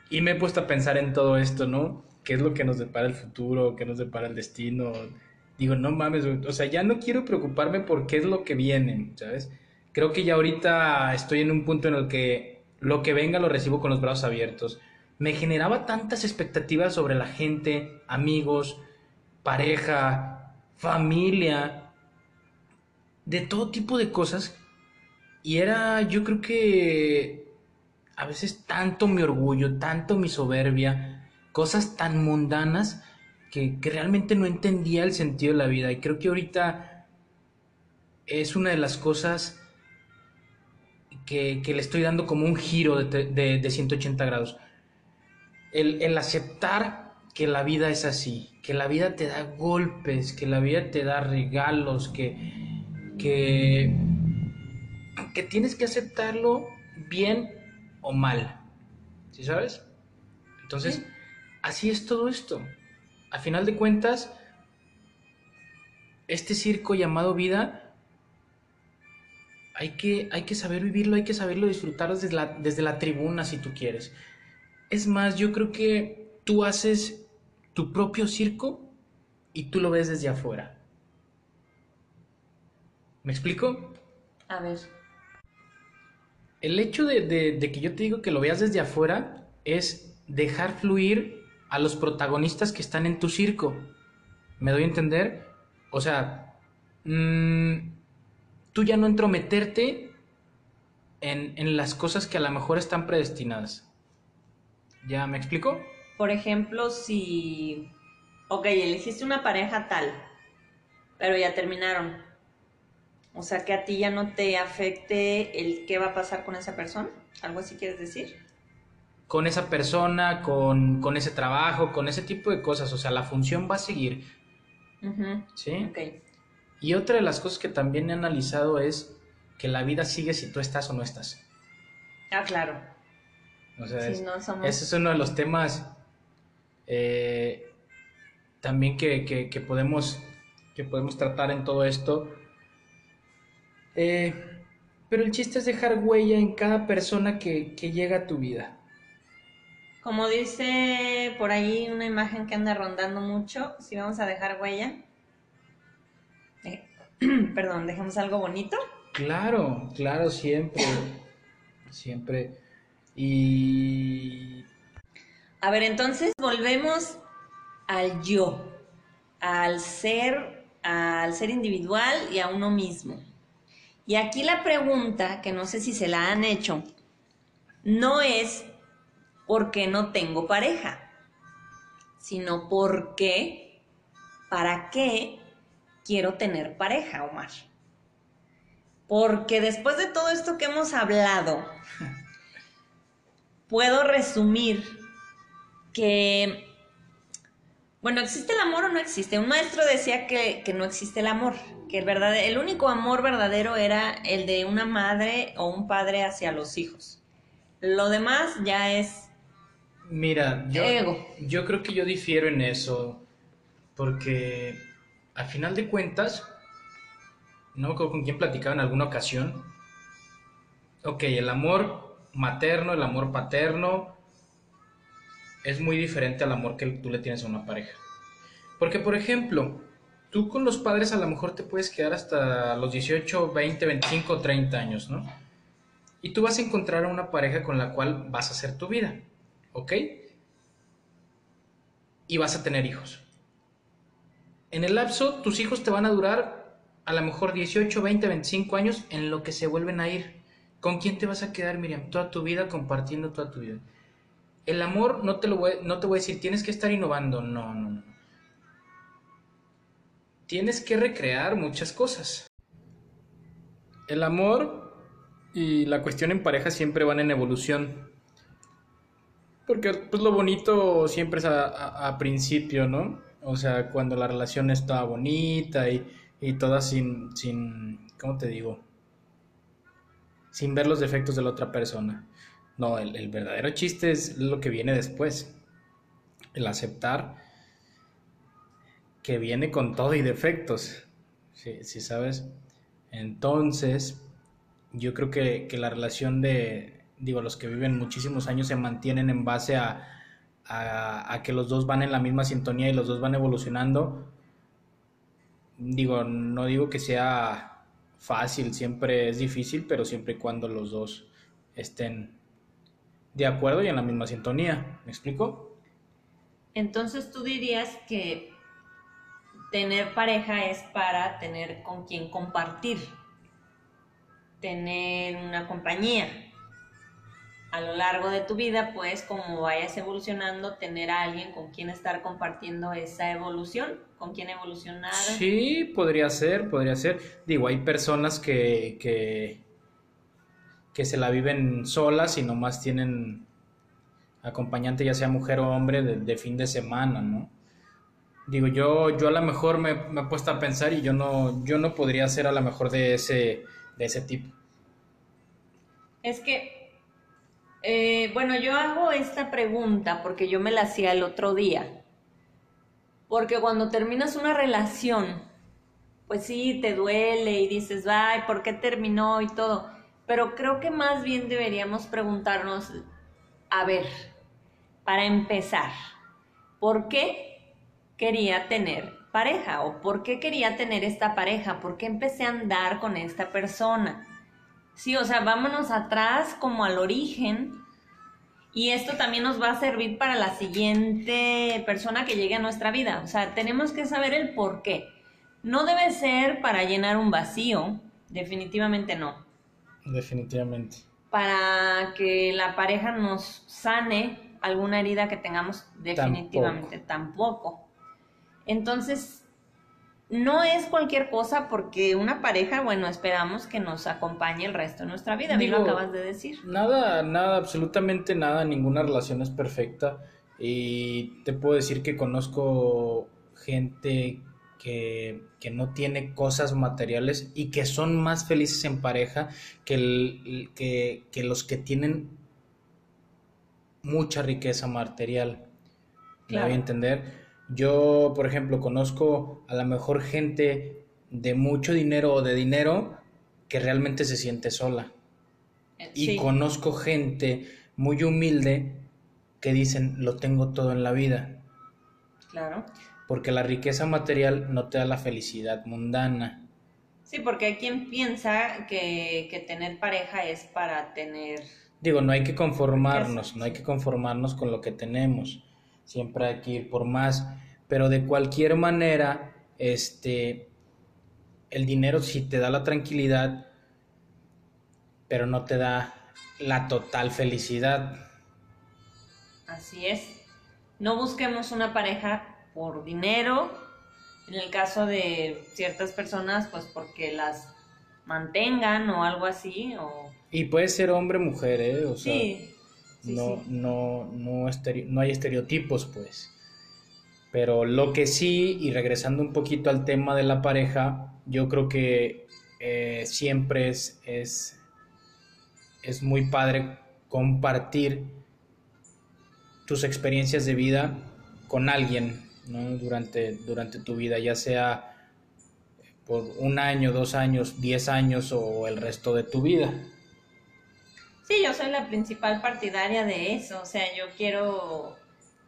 Y me he puesto a pensar en todo esto, ¿no? ¿Qué es lo que nos depara el futuro? ¿Qué nos depara el destino? Digo, no mames, o sea, ya no quiero preocuparme por qué es lo que viene, ¿sabes? creo que ya ahorita estoy en un punto en el que lo que venga lo recibo con los brazos abiertos. Me generaba tantas expectativas sobre la gente, amigos, pareja, familia, de todo tipo de cosas. Y era, yo creo que a veces tanto mi orgullo, tanto mi soberbia, cosas tan mundanas que, que realmente no entendía el sentido de la vida. Y creo que ahorita es una de las cosas que, le estoy dando como un giro de, 180 grados. El, aceptar que la vida es así, que la vida te da golpes, que la vida te da regalos, que, que, que tienes que aceptarlo bien o mal. ¿Sí sabes? Entonces, así es todo esto. A final de cuentas, este circo llamado vida hay que, hay que saber vivirlo, hay que saberlo disfrutar desde la, desde la tribuna si tú quieres. Es más, yo creo que tú haces tu propio circo y tú lo ves desde afuera. ¿Me explico? A ver. El hecho de, de, que yo te digo que lo veas desde afuera es dejar fluir a los protagonistas que están en tu circo. ¿Me doy a entender? O sea, mmm, tú ya no entrometerte en, en las cosas que a lo mejor están predestinadas. ¿Ya me explico? Por ejemplo, si, ok, elegiste una pareja tal, pero ya terminaron. O sea, que a ti ya no te afecte el qué va a pasar con esa persona. ¿Algo así quieres decir? Con esa persona, con, con ese trabajo, con ese tipo de cosas. O sea, la función va a seguir. ¿Sí? Ok. Y otra de las cosas que también he analizado es que la vida sigue si tú estás o no estás. Ah, claro. O sea, es- no somos- ese es uno de los temas eh, también que, que- que podemos, que podemos tratar en todo esto. Eh, pero el chiste es dejar huella en cada persona que, que llega a tu vida. Como dice por ahí una imagen que anda rondando mucho, si vamos a dejar huella, eh, perdón, dejemos algo bonito. Claro, claro, siempre. Siempre. Y A ver, entonces volvemos al yo, al ser, al ser individual y a uno mismo. Y aquí la pregunta, que no sé si se la han hecho, no es por qué no tengo pareja, sino por qué, para qué quiero tener pareja, Omar. Porque después de todo esto que hemos hablado, puedo resumir que, bueno, ¿existe el amor o no existe? Un maestro decía que, que no existe el amor, que el único amor verdadero era el de una madre o un padre hacia los hijos. Lo demás ya es Mira, yo, Ego. yo creo que yo difiero en eso, porque al final de cuentas, no me acuerdo con quién platicaba en alguna ocasión, ok, el amor materno, el amor paterno, es muy diferente al amor que tú le tienes a una pareja. Porque, por ejemplo, tú con los padres a lo mejor te puedes quedar hasta los 18, 20, 25, 30 años, ¿no? Y tú vas a encontrar a una pareja con la cual vas a hacer tu vida. ¿Ok? Y vas a tener hijos. En el lapso, tus hijos te van a durar a lo mejor 18, 20, 25 años en lo que se vuelven a ir. ¿Con quién te vas a quedar, Miriam? Toda tu vida compartiendo toda tu vida. El amor, no te, lo voy, no te voy a decir, tienes que estar innovando. No, no, no. Tienes que recrear muchas cosas. El amor y la cuestión en pareja siempre van en evolución. Porque pues lo bonito siempre es a, principio, ¿no? O sea, cuando la relación está bonita y, y toda sin, sin, ¿cómo te digo? Sin ver los defectos de la otra persona. No, el, el verdadero chiste es lo que viene después. El aceptar que viene con todo y defectos. Sí, sí, ¿sabes? Entonces, yo creo que, que la relación de, digo, los que viven muchísimos años se mantienen en base a, a, a que los dos van en la misma sintonía y los dos van evolucionando. Digo, no digo que sea fácil, siempre es difícil, pero siempre y cuando los dos estén de acuerdo y en la misma sintonía. ¿Me explico? Entonces tú dirías que tener pareja es para tener con quien compartir, tener una compañía. A lo largo de tu vida, pues como vayas evolucionando, tener a alguien con quien estar compartiendo esa evolución, con quien evolucionar. Sí, podría ser, podría ser. Digo, hay personas que, que, que se la viven solas y nomás tienen acompañante, ya sea mujer o hombre, de, de fin de semana, ¿no? Digo, yo, yo a lo mejor me, me he puesto a pensar y yo no, yo no podría ser a lo mejor de ese, de ese tipo. Es que, eh, bueno, yo hago esta pregunta porque yo me la hacía el otro día. Porque cuando terminas una relación, pues sí, te duele y dices, ay, ¿por qué terminó y todo? Pero creo que más bien deberíamos preguntarnos, a ver, para empezar, ¿por qué quería tener pareja? ¿O por qué quería tener esta pareja? ¿Por qué empecé a andar con esta persona? Sí, o sea, vámonos atrás como al origen. Y esto también nos va a servir para la siguiente persona que llegue a nuestra vida. O sea, tenemos que saber el por qué. No debe ser para llenar un vacío, definitivamente no. Definitivamente. Para que la pareja nos sane alguna herida que tengamos, definitivamente tampoco. Entonces, no es cualquier cosa porque una pareja, bueno, esperamos que nos acompañe el resto de nuestra vida. Bien lo Digo, acabas de decir. Nada, nada, absolutamente nada, ninguna relación es perfecta. Y te puedo decir que conozco gente que, no tiene cosas materiales y que son más felices en pareja que, que, los que tienen mucha riqueza material. Claro. voy a entender? Yo, por ejemplo, conozco a la mejor gente de mucho dinero o de dinero que realmente se siente sola. Eh, y conozco gente muy humilde que dicen, lo tengo todo en la vida. Claro. Porque la riqueza material no te da la felicidad mundana. Sí, porque hay quien piensa que, que tener pareja es para tener... Digo, no hay que conformarnos, no hay que conformarnos con lo que tenemos. Siempre hay que ir por más. Pero de cualquier manera, este, el dinero sí te da la tranquilidad, pero no te da la total felicidad. Así es. No busquemos una pareja por dinero. En el caso de ciertas personas, pues porque las mantengan o algo así. O... Y puede ser hombre mujer, ¿eh? O sea, sí, no, no, no, no hay estereotipos, pues. Pero lo que sí, y regresando un poquito al tema de la pareja, yo creo que eh, siempre es, es, es muy padre compartir tus experiencias de vida con alguien durante, durante tu vida, ya sea por un año, dos años, diez años o el resto de tu vida. Sí, yo soy la principal partidaria de eso, o sea, yo quiero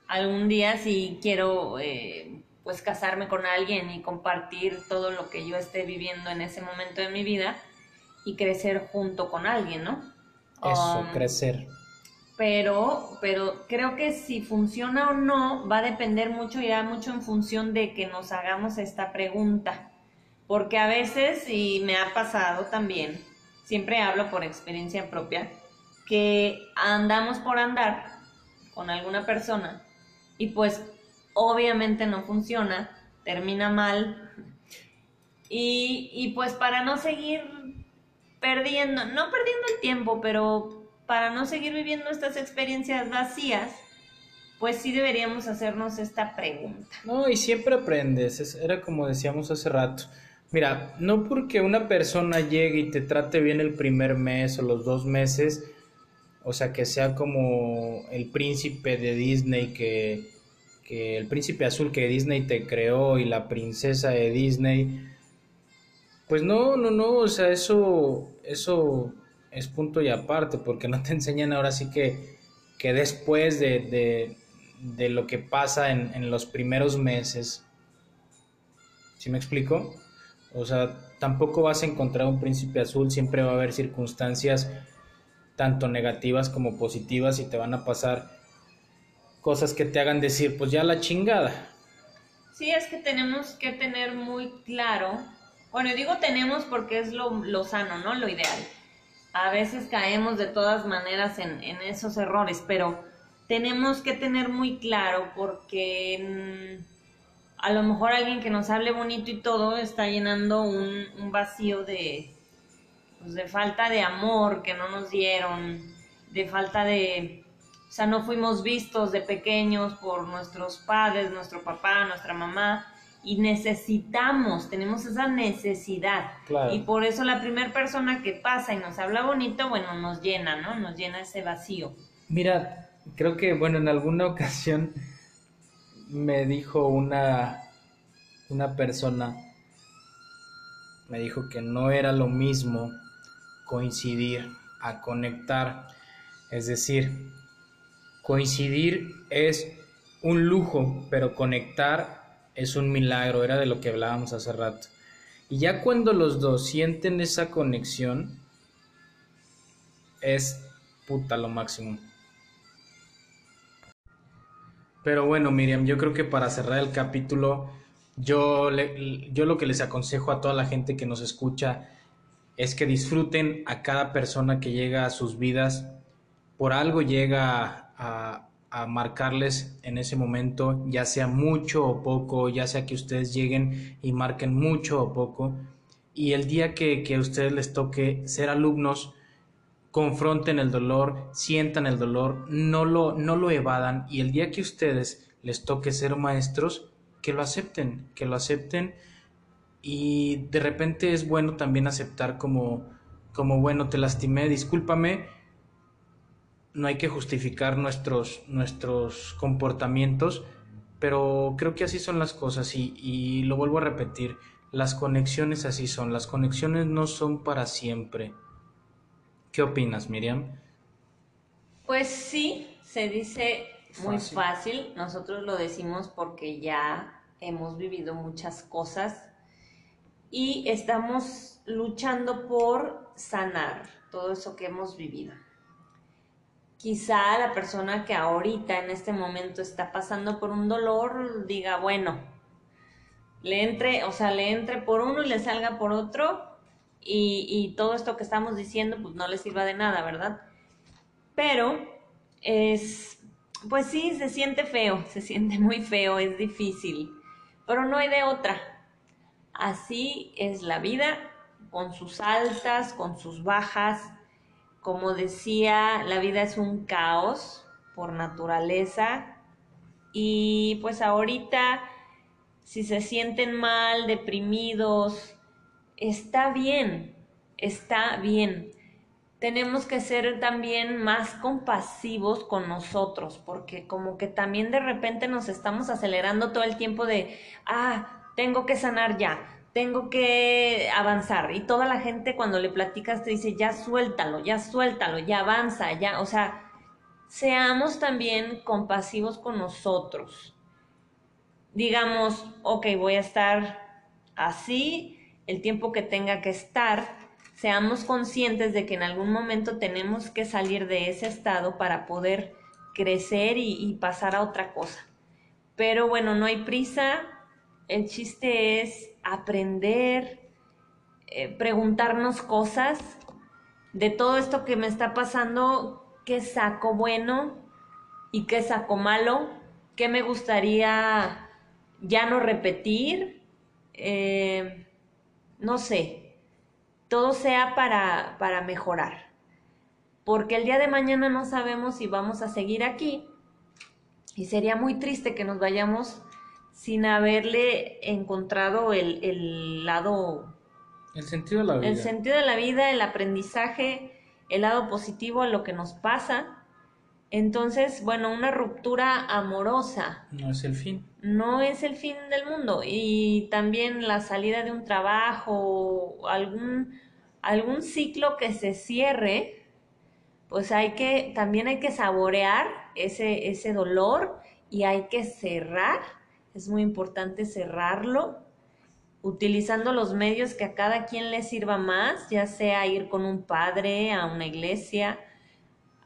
algún día si quiero eh, pues casarme con alguien y compartir todo lo que yo esté viviendo en ese momento de mi vida y crecer junto con alguien, ¿no? Eso, um, crecer. Pero, pero creo que si funciona o no va a depender mucho y va mucho en función de que nos hagamos esta pregunta. Porque a veces, y me ha pasado también, siempre hablo por experiencia propia, que andamos por andar con alguna persona y pues obviamente no funciona, termina mal. Y, pues para no seguir perdiendo, no perdiendo el tiempo, pero para no seguir viviendo estas experiencias vacías, pues sí deberíamos hacernos esta pregunta. No, y siempre aprendes, era como decíamos hace rato. Mira, no porque una persona llegue y te trate bien el primer mes o los dos meses, o sea, que sea como el príncipe de Disney que, que el príncipe azul que Disney te creó y la princesa de Disney. Pues no, no, no, o sea, eso, eso es punto y aparte, porque no te enseñan ahora sí que, que después de, de, lo que pasa en, en los primeros meses, ¿sí me explico? O sea, tampoco vas a encontrar un príncipe azul, siempre va a haber circunstancias tanto negativas como positivas y te van a pasar cosas que te hagan decir, pues ya la chingada. Sí, es que tenemos que tener muy claro, bueno, digo tenemos porque es lo, sano, ¿no? Lo ideal. A veces caemos de todas maneras en, esos errores, pero tenemos que tener muy claro porque mm, a lo mejor alguien que nos hable bonito y todo está llenando un, un vacío de, pues, de falta de amor que no nos dieron, de falta de, o sea, no fuimos vistos de pequeños por nuestros padres, nuestro papá, nuestra mamá, y necesitamos, tenemos esa necesidad. Y por eso la primera persona que pasa y nos habla bonito, bueno, nos llena, ¿no? Nos llena ese vacío. Mira, creo que, bueno, en alguna ocasión me dijo una, una persona, me dijo que no era lo mismo coincidir, a conectar. Es decir, coincidir es un lujo, pero conectar es un milagro, era de lo que hablábamos hace rato. Y ya cuando los dos sienten esa conexión, es puta lo máximo. Pero bueno, Miriam, yo creo que para cerrar el capítulo, yo, yo lo que les aconsejo a toda la gente que nos escucha es que disfruten a cada persona que llega a sus vidas. Por algo llega a, marcarles en ese momento, ya sea mucho o poco, ya sea que ustedes lleguen y marquen mucho o poco. Y el día que, que a ustedes les toque ser alumnos, confronten el dolor, sientan el dolor, no lo, no lo evadan. Y el día que a ustedes les toque ser maestros, que lo acepten, que lo acepten y de repente es bueno también aceptar como, como bueno, te lastimé, discúlpame, no hay que justificar nuestros, nuestros comportamientos, pero creo que así son las cosas y, y lo vuelvo a repetir, las conexiones así son, las conexiones no son para siempre. ¿Qué opinas, Miriam? Pues sí, se dice muy fácil. Nosotros lo decimos porque ya hemos vivido muchas cosas y estamos luchando por sanar todo eso que hemos vivido. Quizá la persona que ahorita en este momento está pasando por un dolor diga, bueno, le entre, o sea, le entre por uno y le salga por otro y, y todo esto que estamos diciendo pues no le sirva de nada, ¿verdad? Pero es, pues sí, se siente feo, se siente muy feo, es difícil, pero no hay de otra. Así es la vida, con sus altas, con sus bajas. Como decía, la vida es un caos por naturaleza. Y pues ahorita, si se sienten mal, deprimidos, está bien, está bien tenemos que ser también más compasivos con nosotros, porque como que también de repente nos estamos acelerando todo el tiempo de, ah, tengo que sanar ya, tengo que avanzar. Y toda la gente cuando le platicas te dice, ya suéltalo, ya suéltalo, ya avanza, ya, o sea, seamos también compasivos con nosotros. Digamos, ok, voy a estar así el tiempo que tenga que estar, seamos conscientes de que en algún momento tenemos que salir de ese estado para poder crecer y, pasar a otra cosa. Pero bueno, no hay prisa, el chiste es aprender, eh, preguntarnos cosas de todo esto que me está pasando, qué saco bueno y qué saco malo, qué me gustaría ya no repetir, eh, no sé, todo sea para, para mejorar. Porque el día de mañana no sabemos si vamos a seguir aquí y sería muy triste que nos vayamos sin haberle encontrado el, el lado... El sentido de la vida. El sentido de la vida, el aprendizaje, el lado positivo a lo que nos pasa entonces, bueno, una ruptura amorosa. No es el fin. No es el fin del mundo. Y también la salida de un trabajo, algún, algún ciclo que se cierre, pues hay que, también hay que saborear ese, ese dolor y hay que cerrar. Es muy importante cerrarlo utilizando los medios que a cada quien le sirva más, ya sea ir con un padre a una iglesia,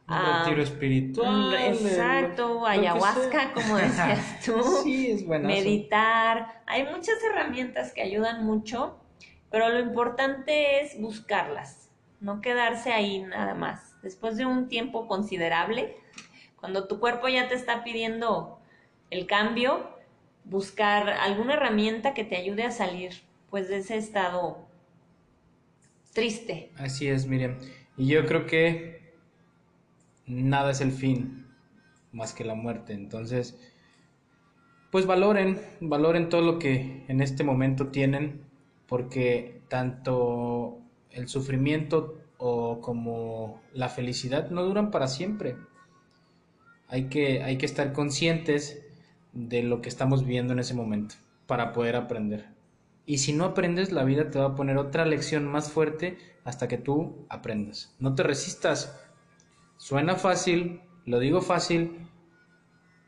un retiro espiritual. Exacto, ayahuasca, como decías tú. sí, es bueno. Meditar. Hay muchas herramientas que ayudan mucho, pero lo importante es buscarlas, no quedarse ahí nada más. Después de un tiempo considerable, cuando tu cuerpo ya te está pidiendo el cambio, buscar alguna herramienta que te ayude a salir pues de ese estado triste. Así es, Miriam. Y yo creo que nada es el fin más que la muerte. Entonces, pues valoren, valoren todo lo que en este momento tienen, porque tanto el sufrimiento o como la felicidad no duran para siempre. Hay que, hay que estar conscientes de lo que estamos viviendo en ese momento para poder aprender. Y si no aprendes, la vida te va a poner otra lección más fuerte hasta que tú aprendas. No te resistas Suena fácil, lo digo fácil,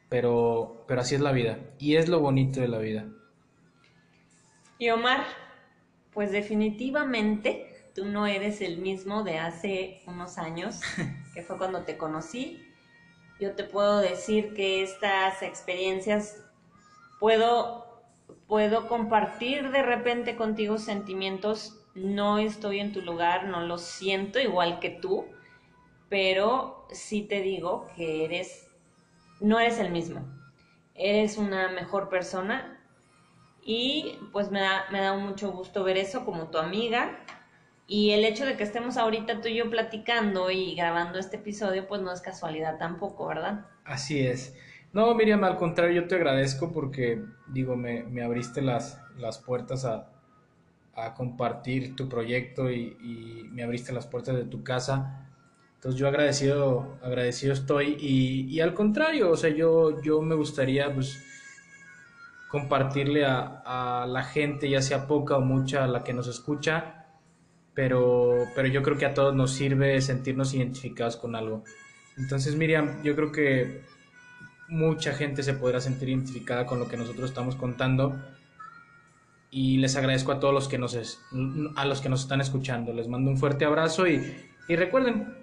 pero, pero así es la vida. Y es lo bonito de la vida. Y Omar, pues definitivamente tú no eres el mismo de hace unos años, que fue cuando te conocí. Yo te puedo decir que estas experiencias puedo, puedo compartir de repente contigo sentimientos. No estoy en tu lugar, no lo siento igual que tú pero sí te digo que eres, no eres el mismo, eres una mejor persona y pues me da, me da mucho gusto ver eso como tu amiga y el hecho de que estemos ahorita tú y yo platicando y grabando este episodio pues no es casualidad tampoco, ¿verdad? Así es. No, Miriam, al contrario, yo te agradezco porque, digo, me, me abriste las, las puertas a, a compartir tu proyecto y, y, me abriste las puertas de tu casa. Entonces yo agradecido, agradecido estoy y, y, al contrario, o sea, yo, yo me gustaría pues compartirle a, a, la gente, ya sea poca o mucha, la que nos escucha, pero, pero yo creo que a todos nos sirve sentirnos identificados con algo. Entonces, Miriam, yo creo que mucha gente se podrá sentir identificada con lo que nosotros estamos contando y les agradezco a todos los que nos es, a los que nos están escuchando. Les mando un fuerte abrazo y, y recuerden,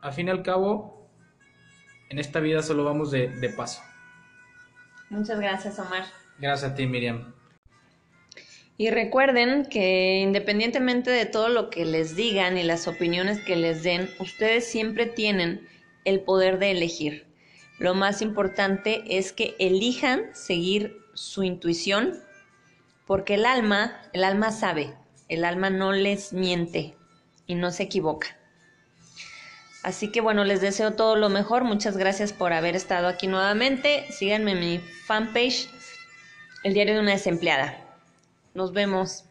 al fin y al cabo, en esta vida solo vamos de, de paso. Muchas gracias, Omar. Gracias a ti, Miriam. Y recuerden que independientemente de todo lo que les digan y las opiniones que les den, ustedes siempre tienen el poder de elegir. Lo más importante es que elijan seguir su intuición, porque el alma, el alma sabe, el alma no les miente y no se equivoca. Así que bueno, les deseo todo lo mejor. Muchas gracias por haber estado aquí nuevamente. Síganme en mi fanpage, El Diario de una Desempleada. Nos vemos.